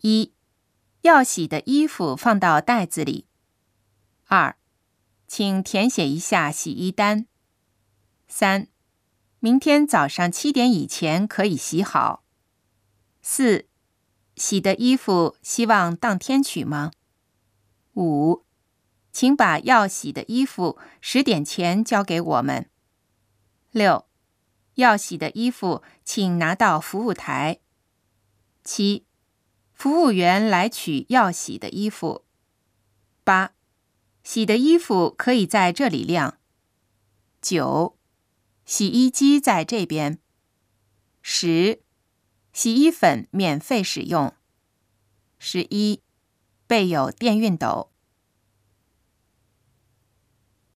一、要洗的衣服放到袋子里。二、请填写一下洗衣单。三、明天早上七点以前可以洗好。四、洗的衣服希望当天取吗？五、请把要洗的衣服十点前交给我们。六、要洗的衣服请拿到服务台。七、服务员来取要洗的衣服。八、洗的衣服可以在这里晾。九、洗衣机在这边。十、洗衣粉免费使用。十一、备有电熨斗。